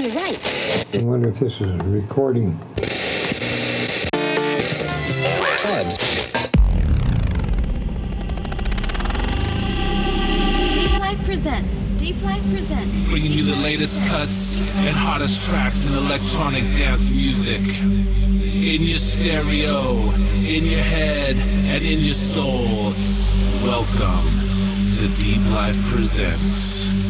giving you right. I wonder if this is recording. Deep Life presents. Deep Life presents. bringing you the latest cuts and hottest tracks in electronic dance music. In your stereo, in your head, and in your soul. Welcome to Deep Life Presents.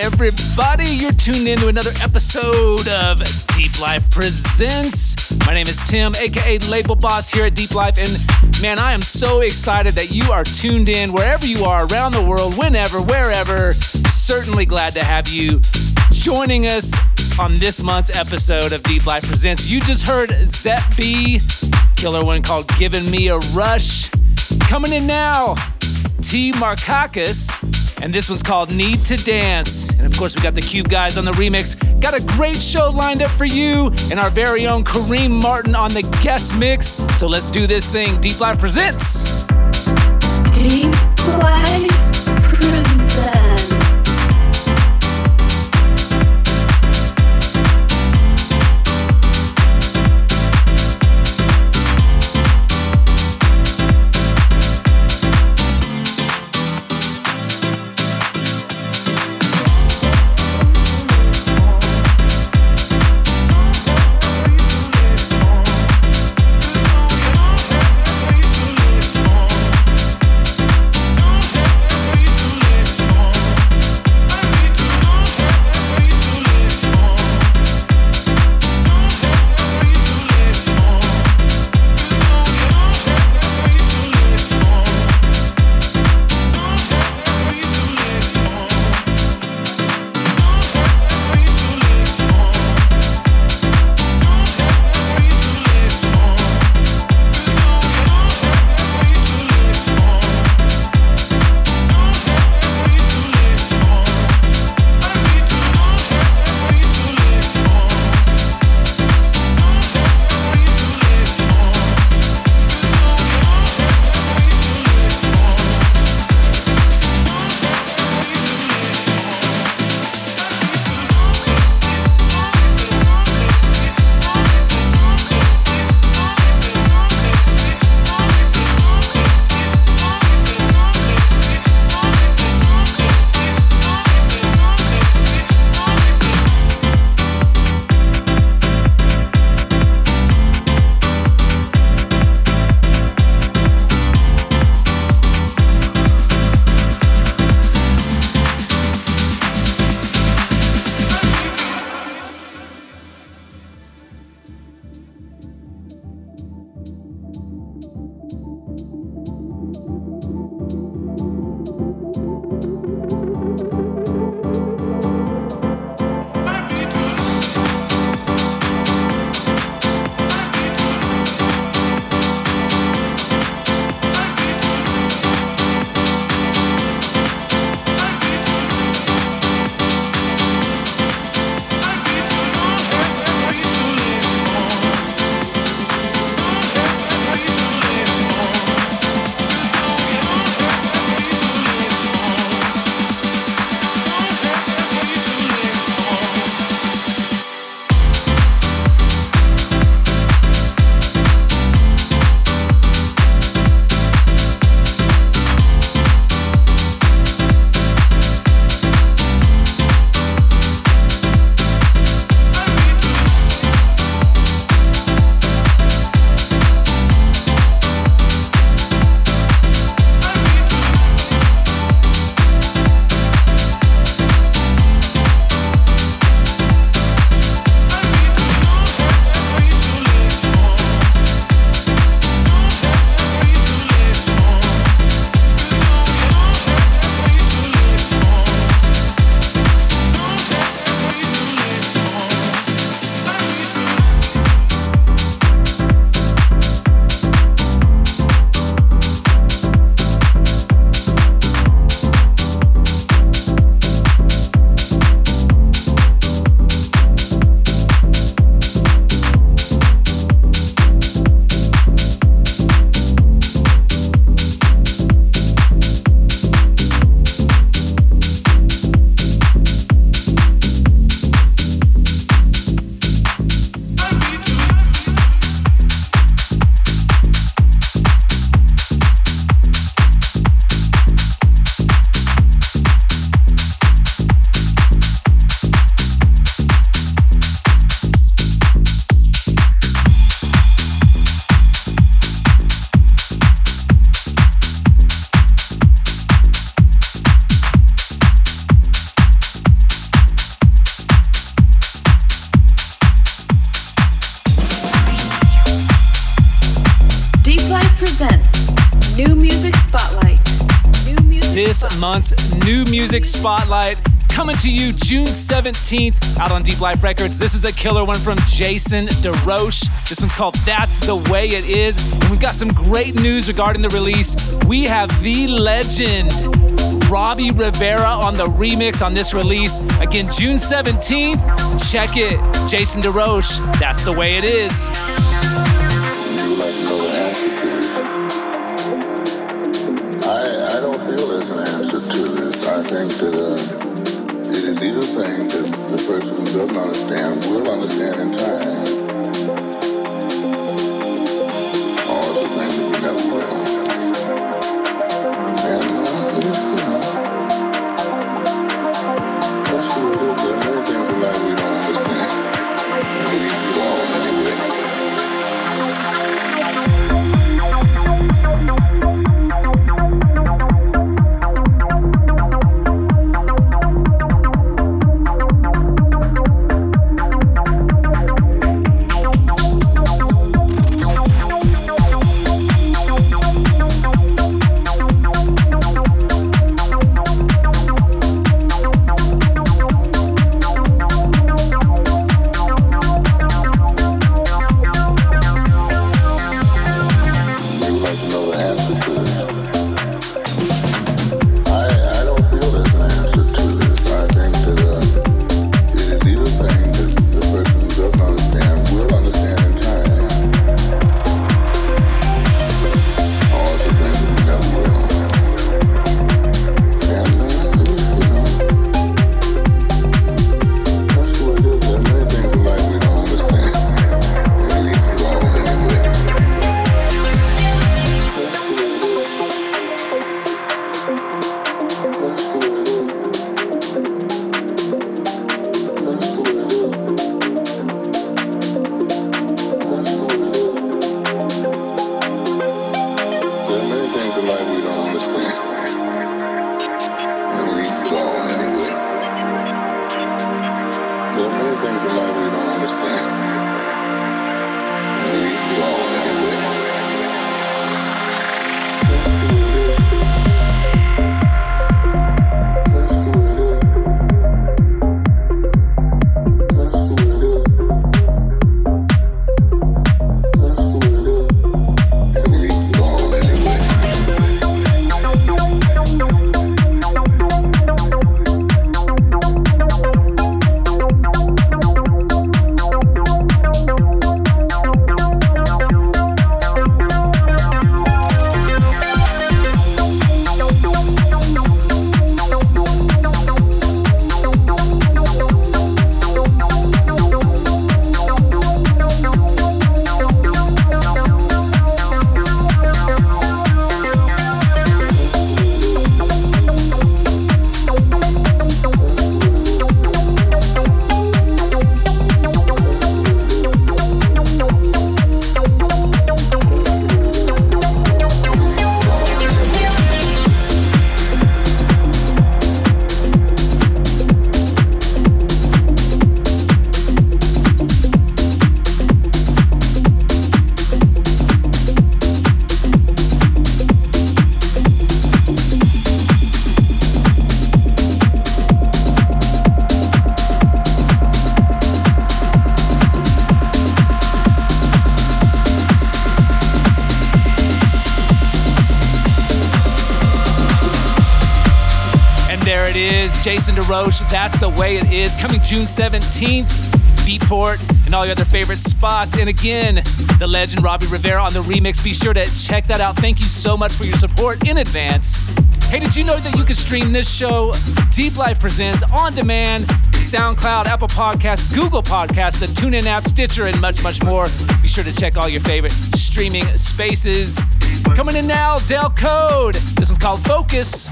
Everybody? You're tuned in to another episode of Deep Life Presents. My name is Tim, aka Label Boss here at Deep Life, and man, I am so excited that you are tuned in wherever you are around the world, whenever, wherever. Certainly glad to have you joining us on this month's episode of Deep Life Presents. You just heard Zep B, killer one called Giving Me a Rush. Coming in now, T. Markakis and this one's called Need to Dance. And of course, we got the Cube guys on the remix. Got a great show lined up for you, and our very own Kareem Martin on the guest mix. So let's do this thing. Deep Life presents. Deep month's new music spotlight coming to you June 17th out on Deep Life Records. This is a killer one from Jason DeRoche. This one's called That's the Way It Is. And we've got some great news regarding the release. We have the legend, Robbie Rivera, on the remix on this release. Again, June 17th. Check it. Jason DeRoche, That's the Way It Is. Understand. Will understand DeRoche. That's the way it is. Coming June 17th, Beatport and all your other favorite spots. And again, the legend Robbie Rivera on the remix. Be sure to check that out. Thank you so much for your support in advance. Hey, did you know that you can stream this show, Deep Life Presents, on demand? SoundCloud, Apple Podcasts, Google Podcasts, the TuneIn app, Stitcher, and much, much more. Be sure to check all your favorite streaming spaces. Coming in now, Del Code. This one's called Focus.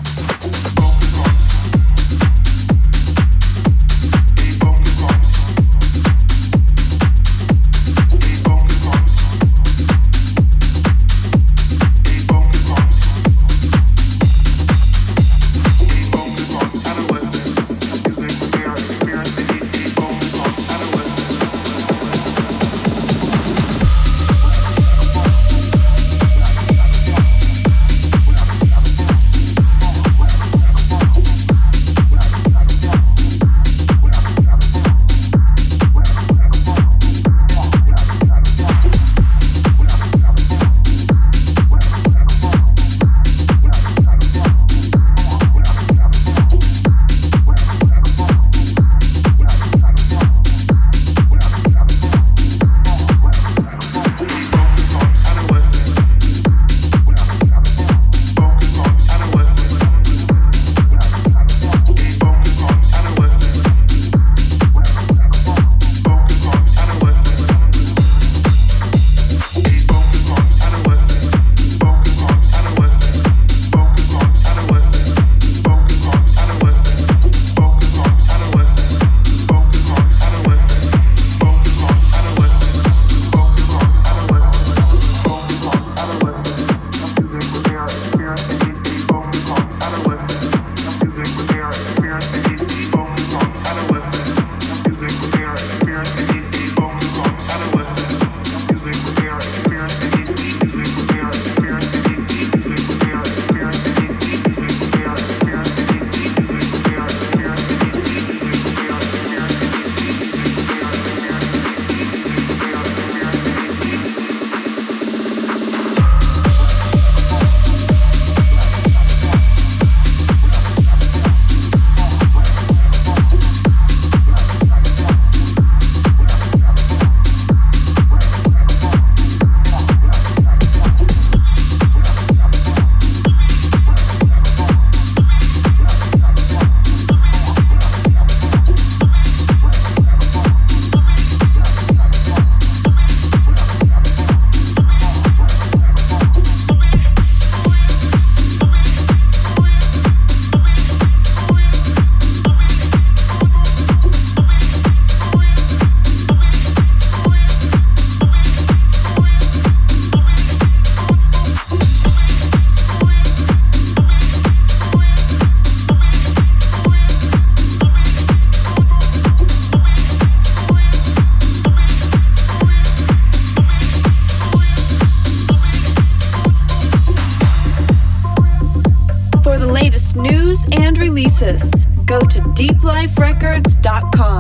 deepliferecords.com.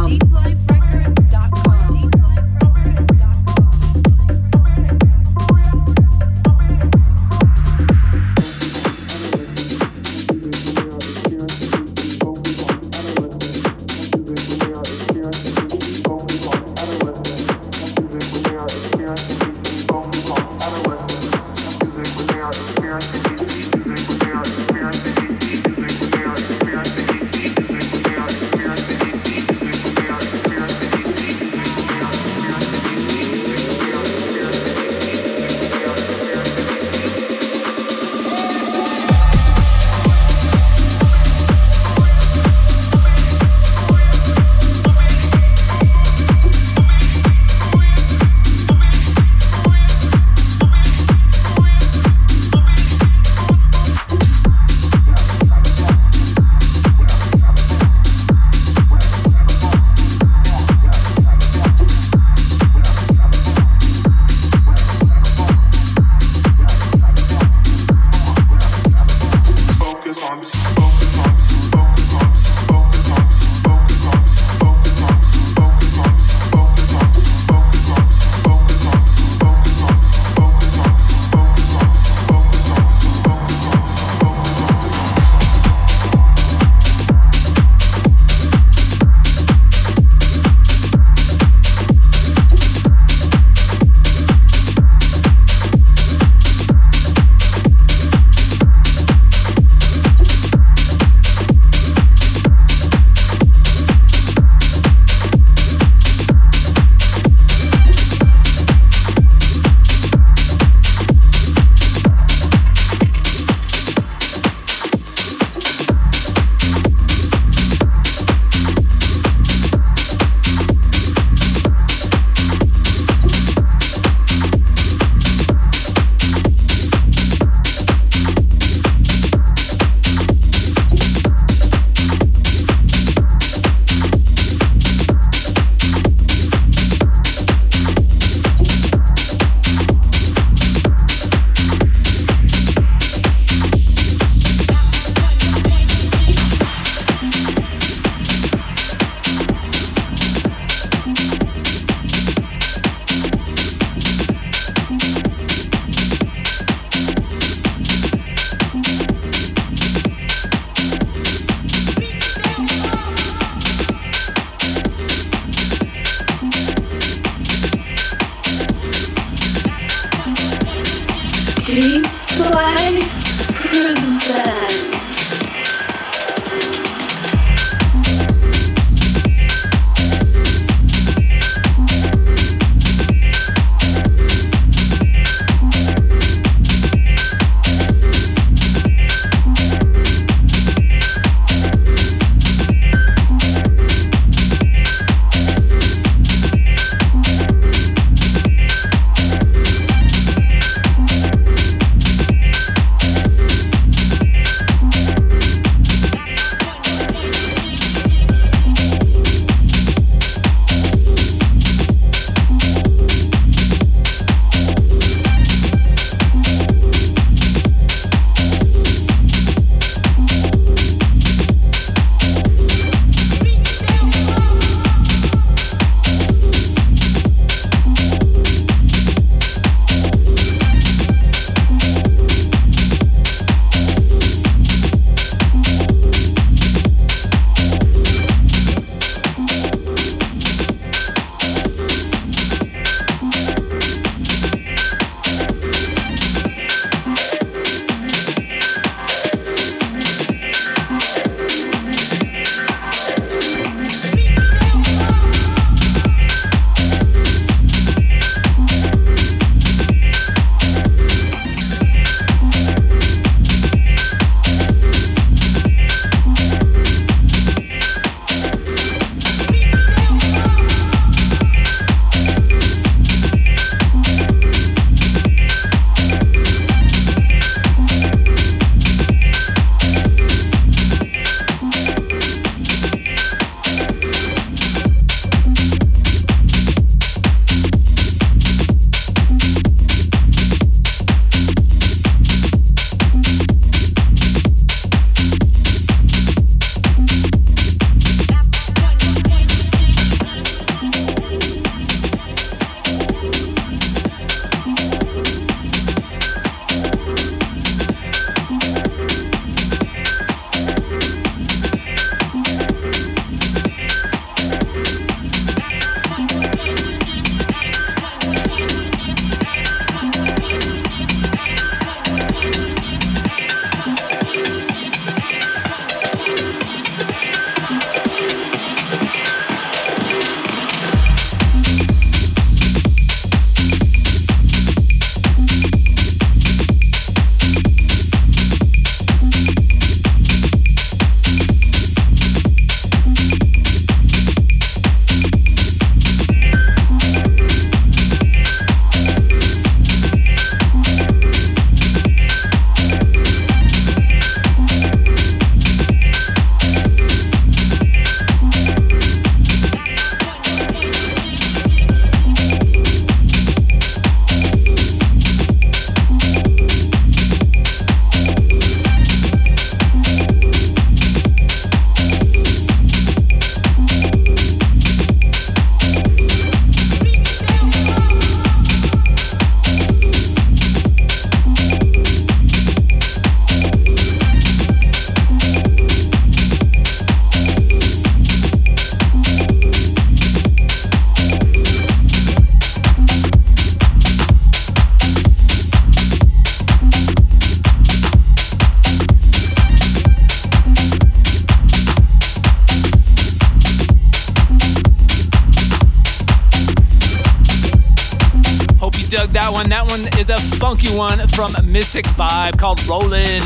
funky one from Mystic Vibe called Rollin'.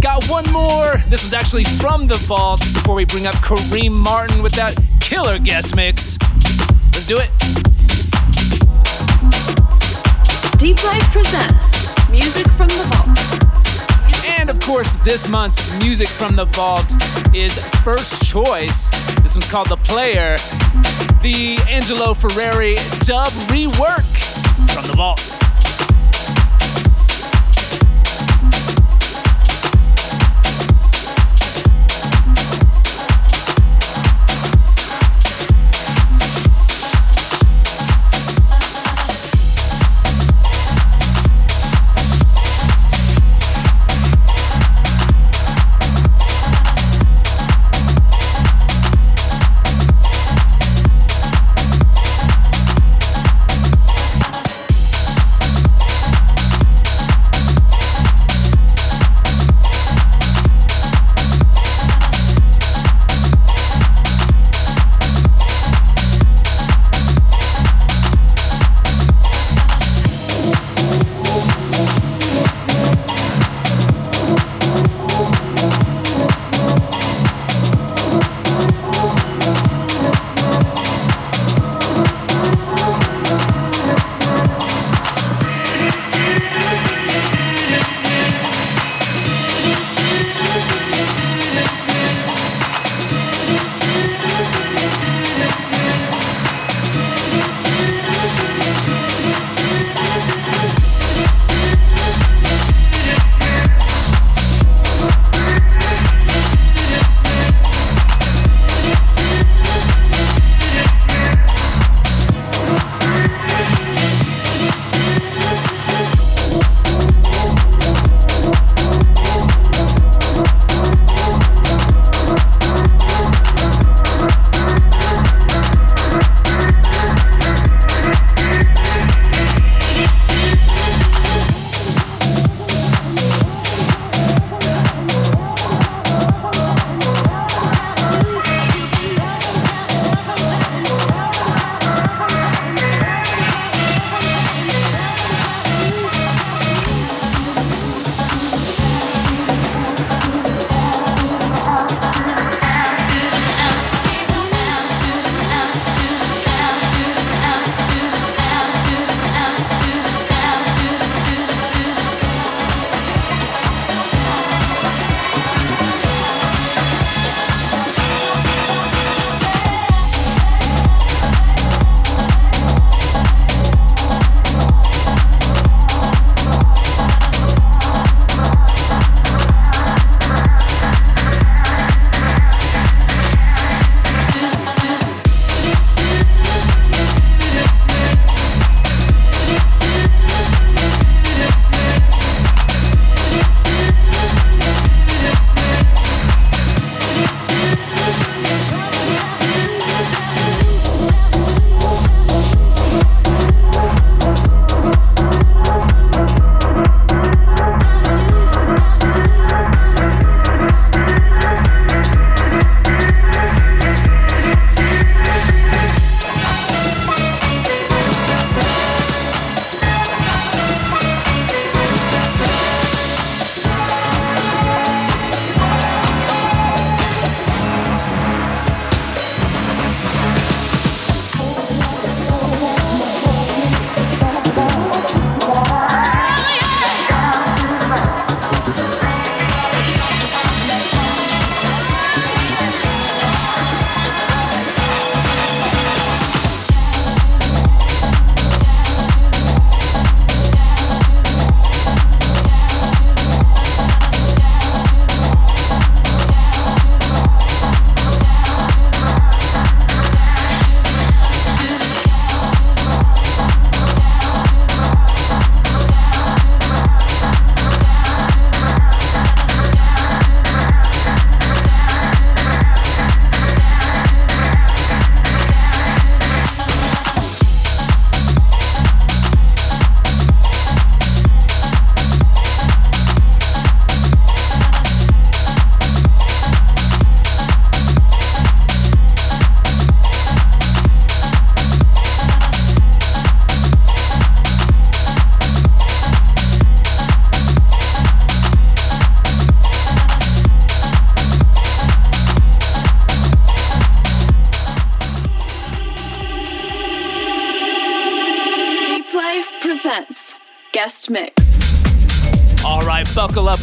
Got one more. This was actually from the vault before we bring up Kareem Martin with that killer guest mix. Let's do it. Deep Life presents music from the vault. And of course, this month's music from the vault is First Choice. This one's called The Player, the Angelo Ferrari dub rework from the vault.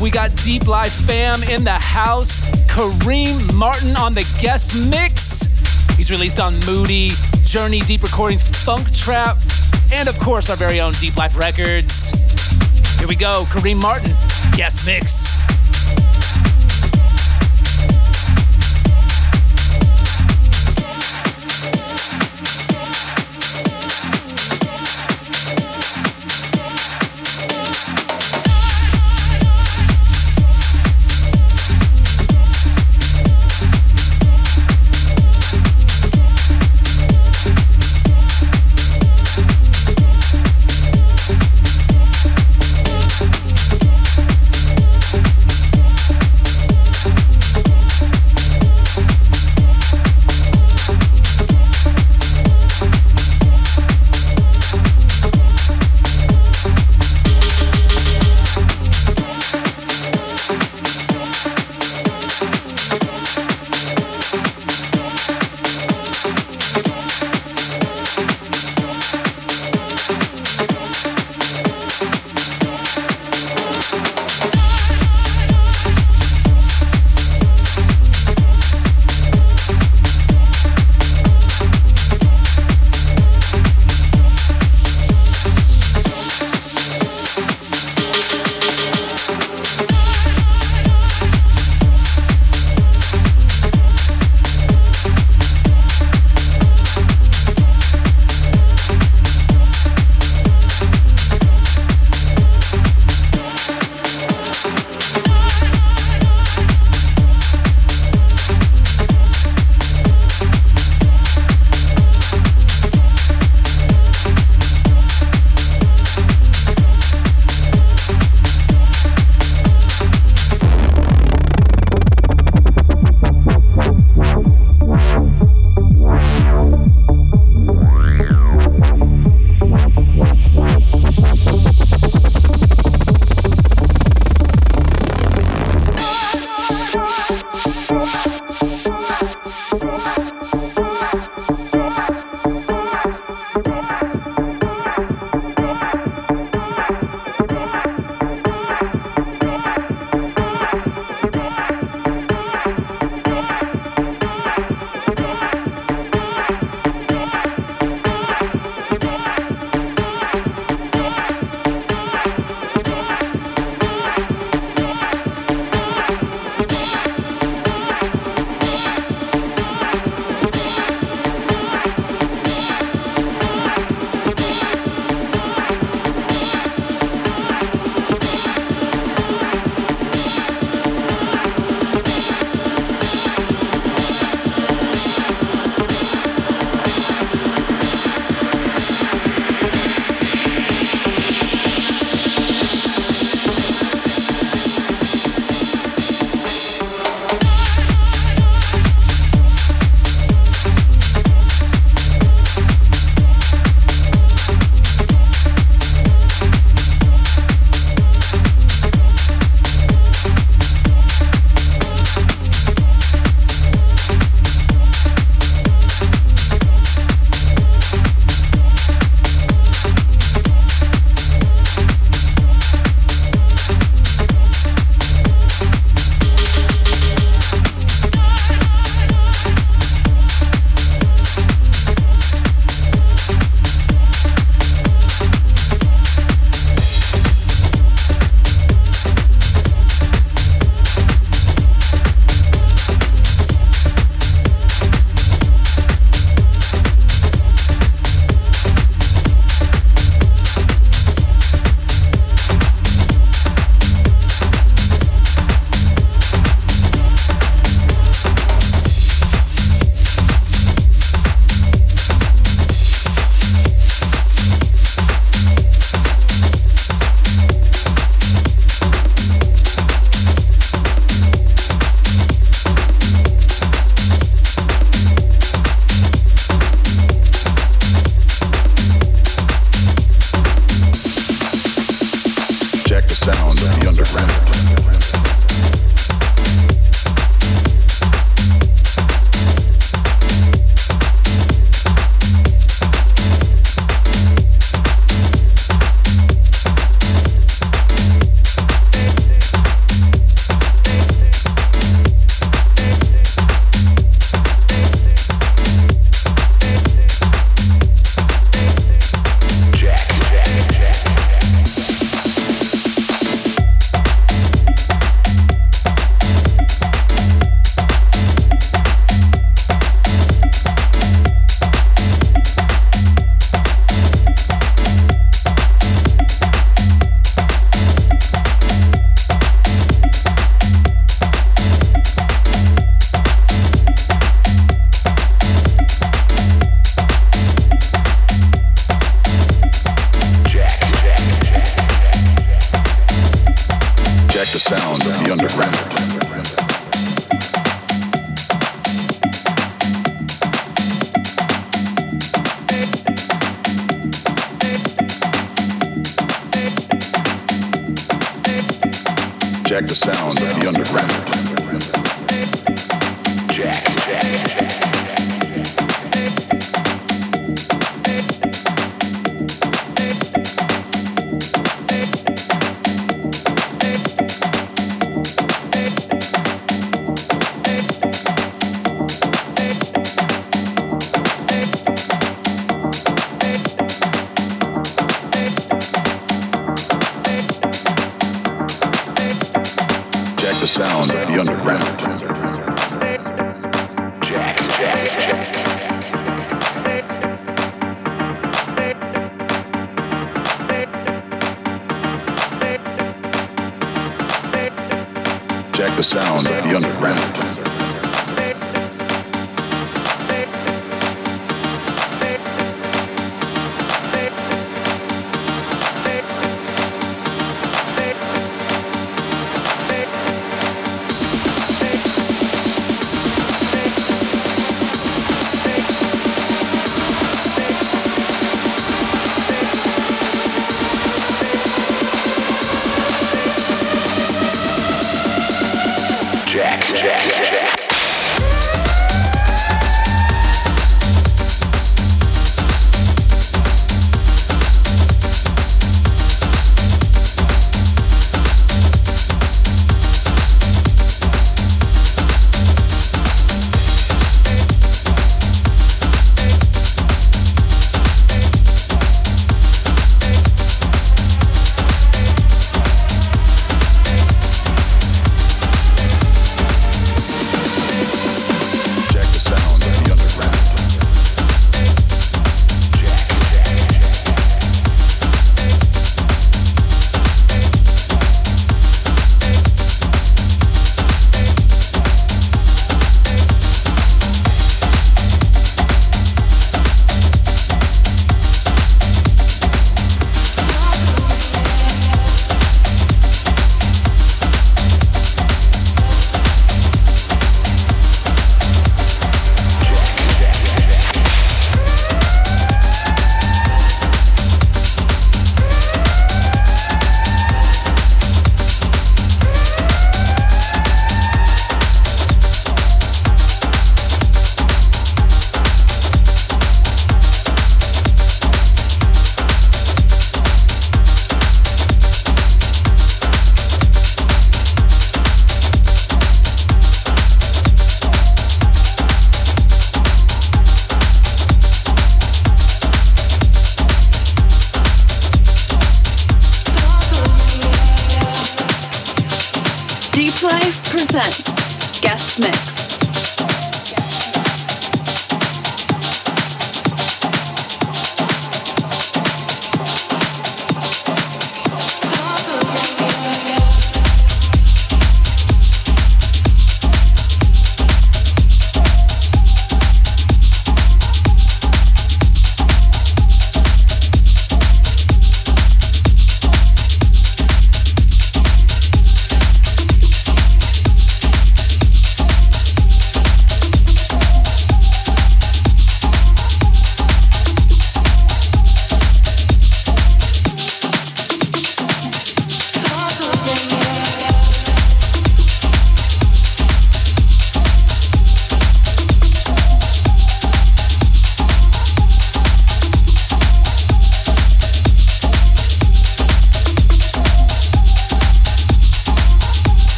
We got Deep Life fam in the house. Kareem Martin on the guest mix. He's released on Moody, Journey Deep Recordings, Funk Trap, and of course our very own Deep Life Records. Here we go, Kareem Martin, guest mix.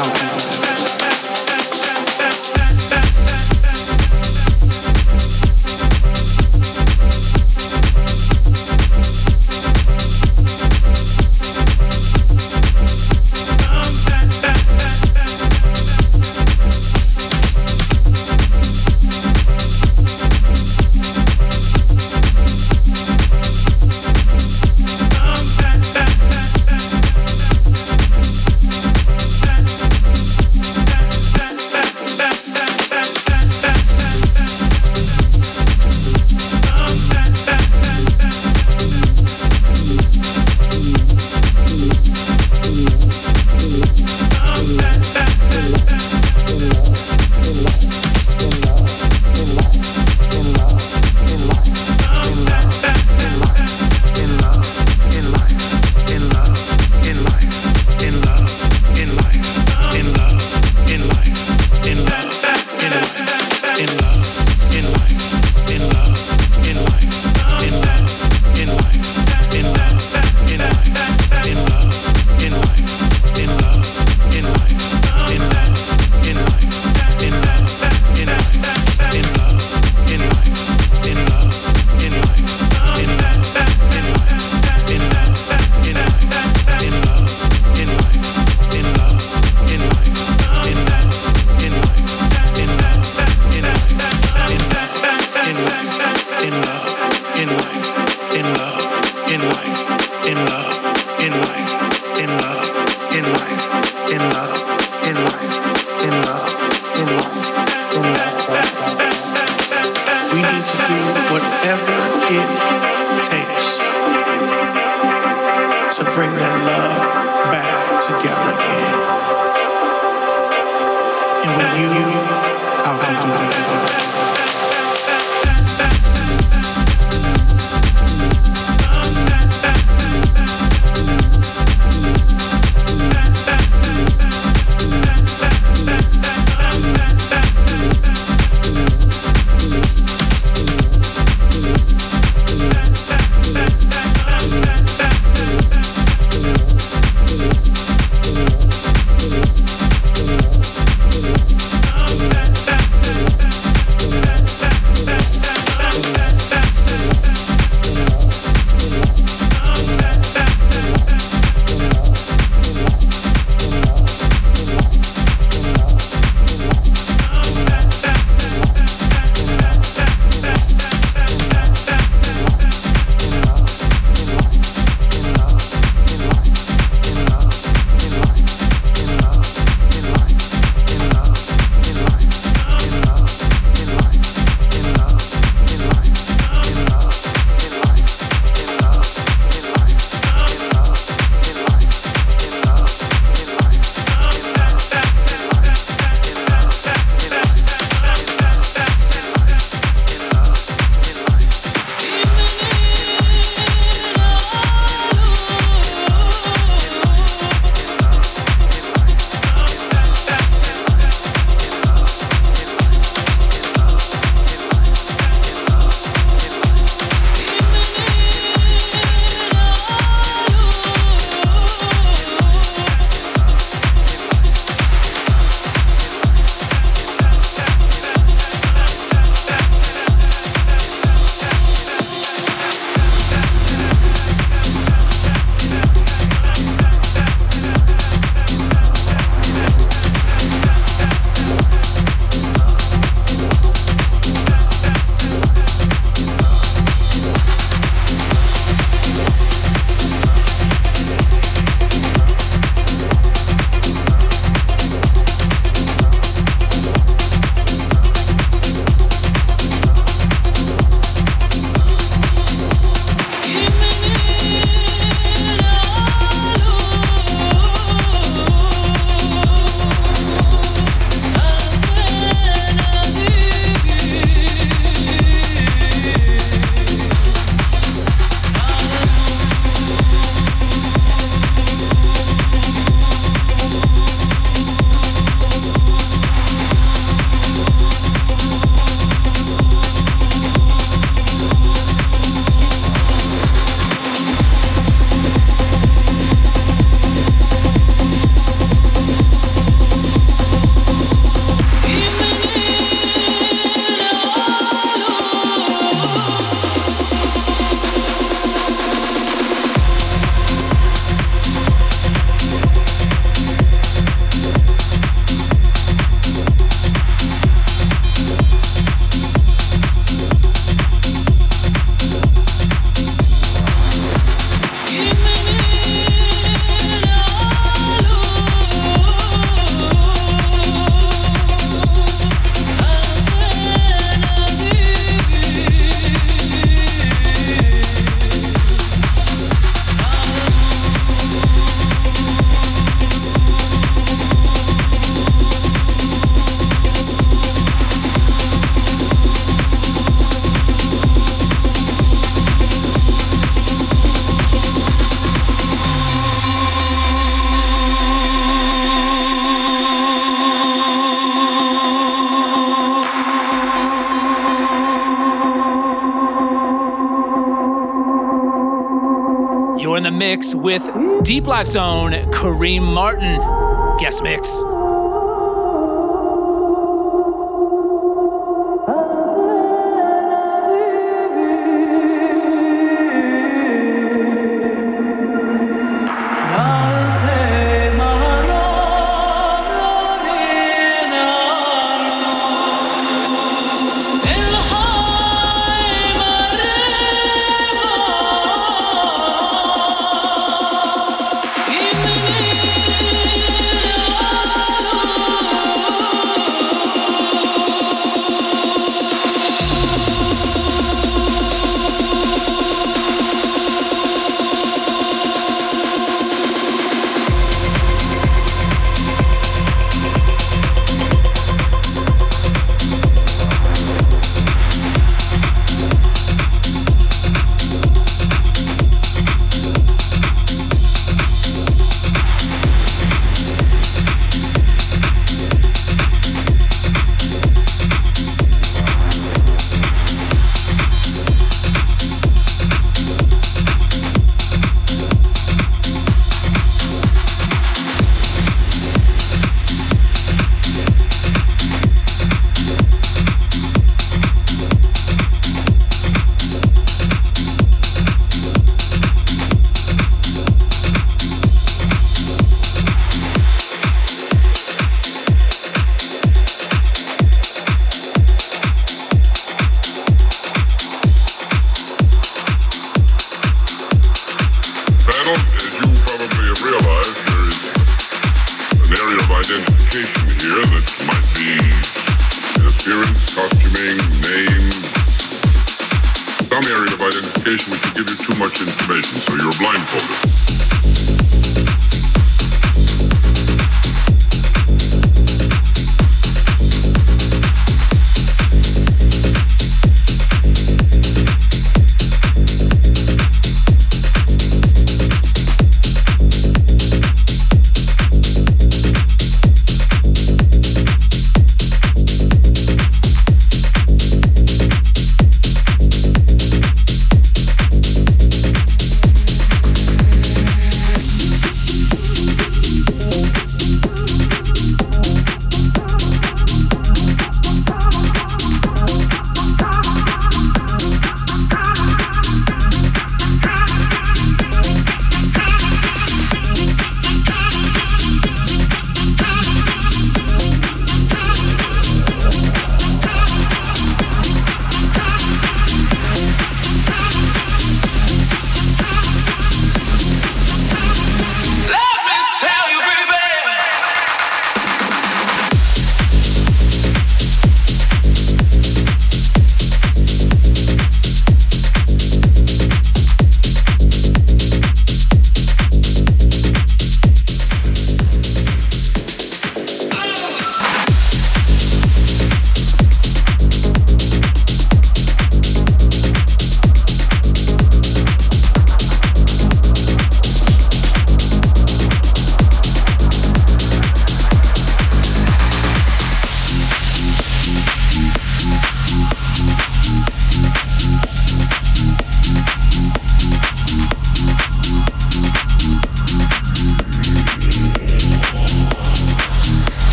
I'll do with Deep Life's own Kareem Martin. Guest mix.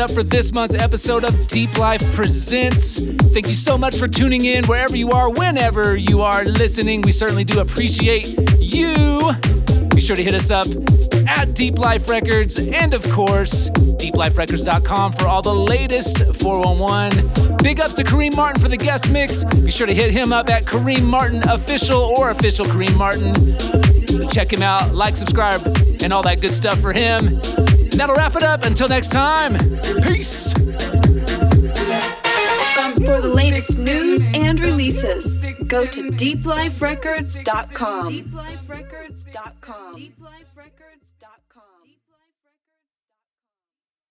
It up for this month's episode of Deep Life Presents. Thank you so much for tuning in wherever you are, whenever you are listening. We certainly do appreciate you. Be sure to hit us up at Deep Life Records and, of course, deepliferecords.com for all the latest 411. Big ups to Kareem Martin for the guest mix. Be sure to hit him up at Kareem Martin Official or Official Kareem Martin. Check him out, like, subscribe, and all that good stuff for him. That'll wrap it up. Until next time, peace. For the latest news and releases, go to deepliferecords.com.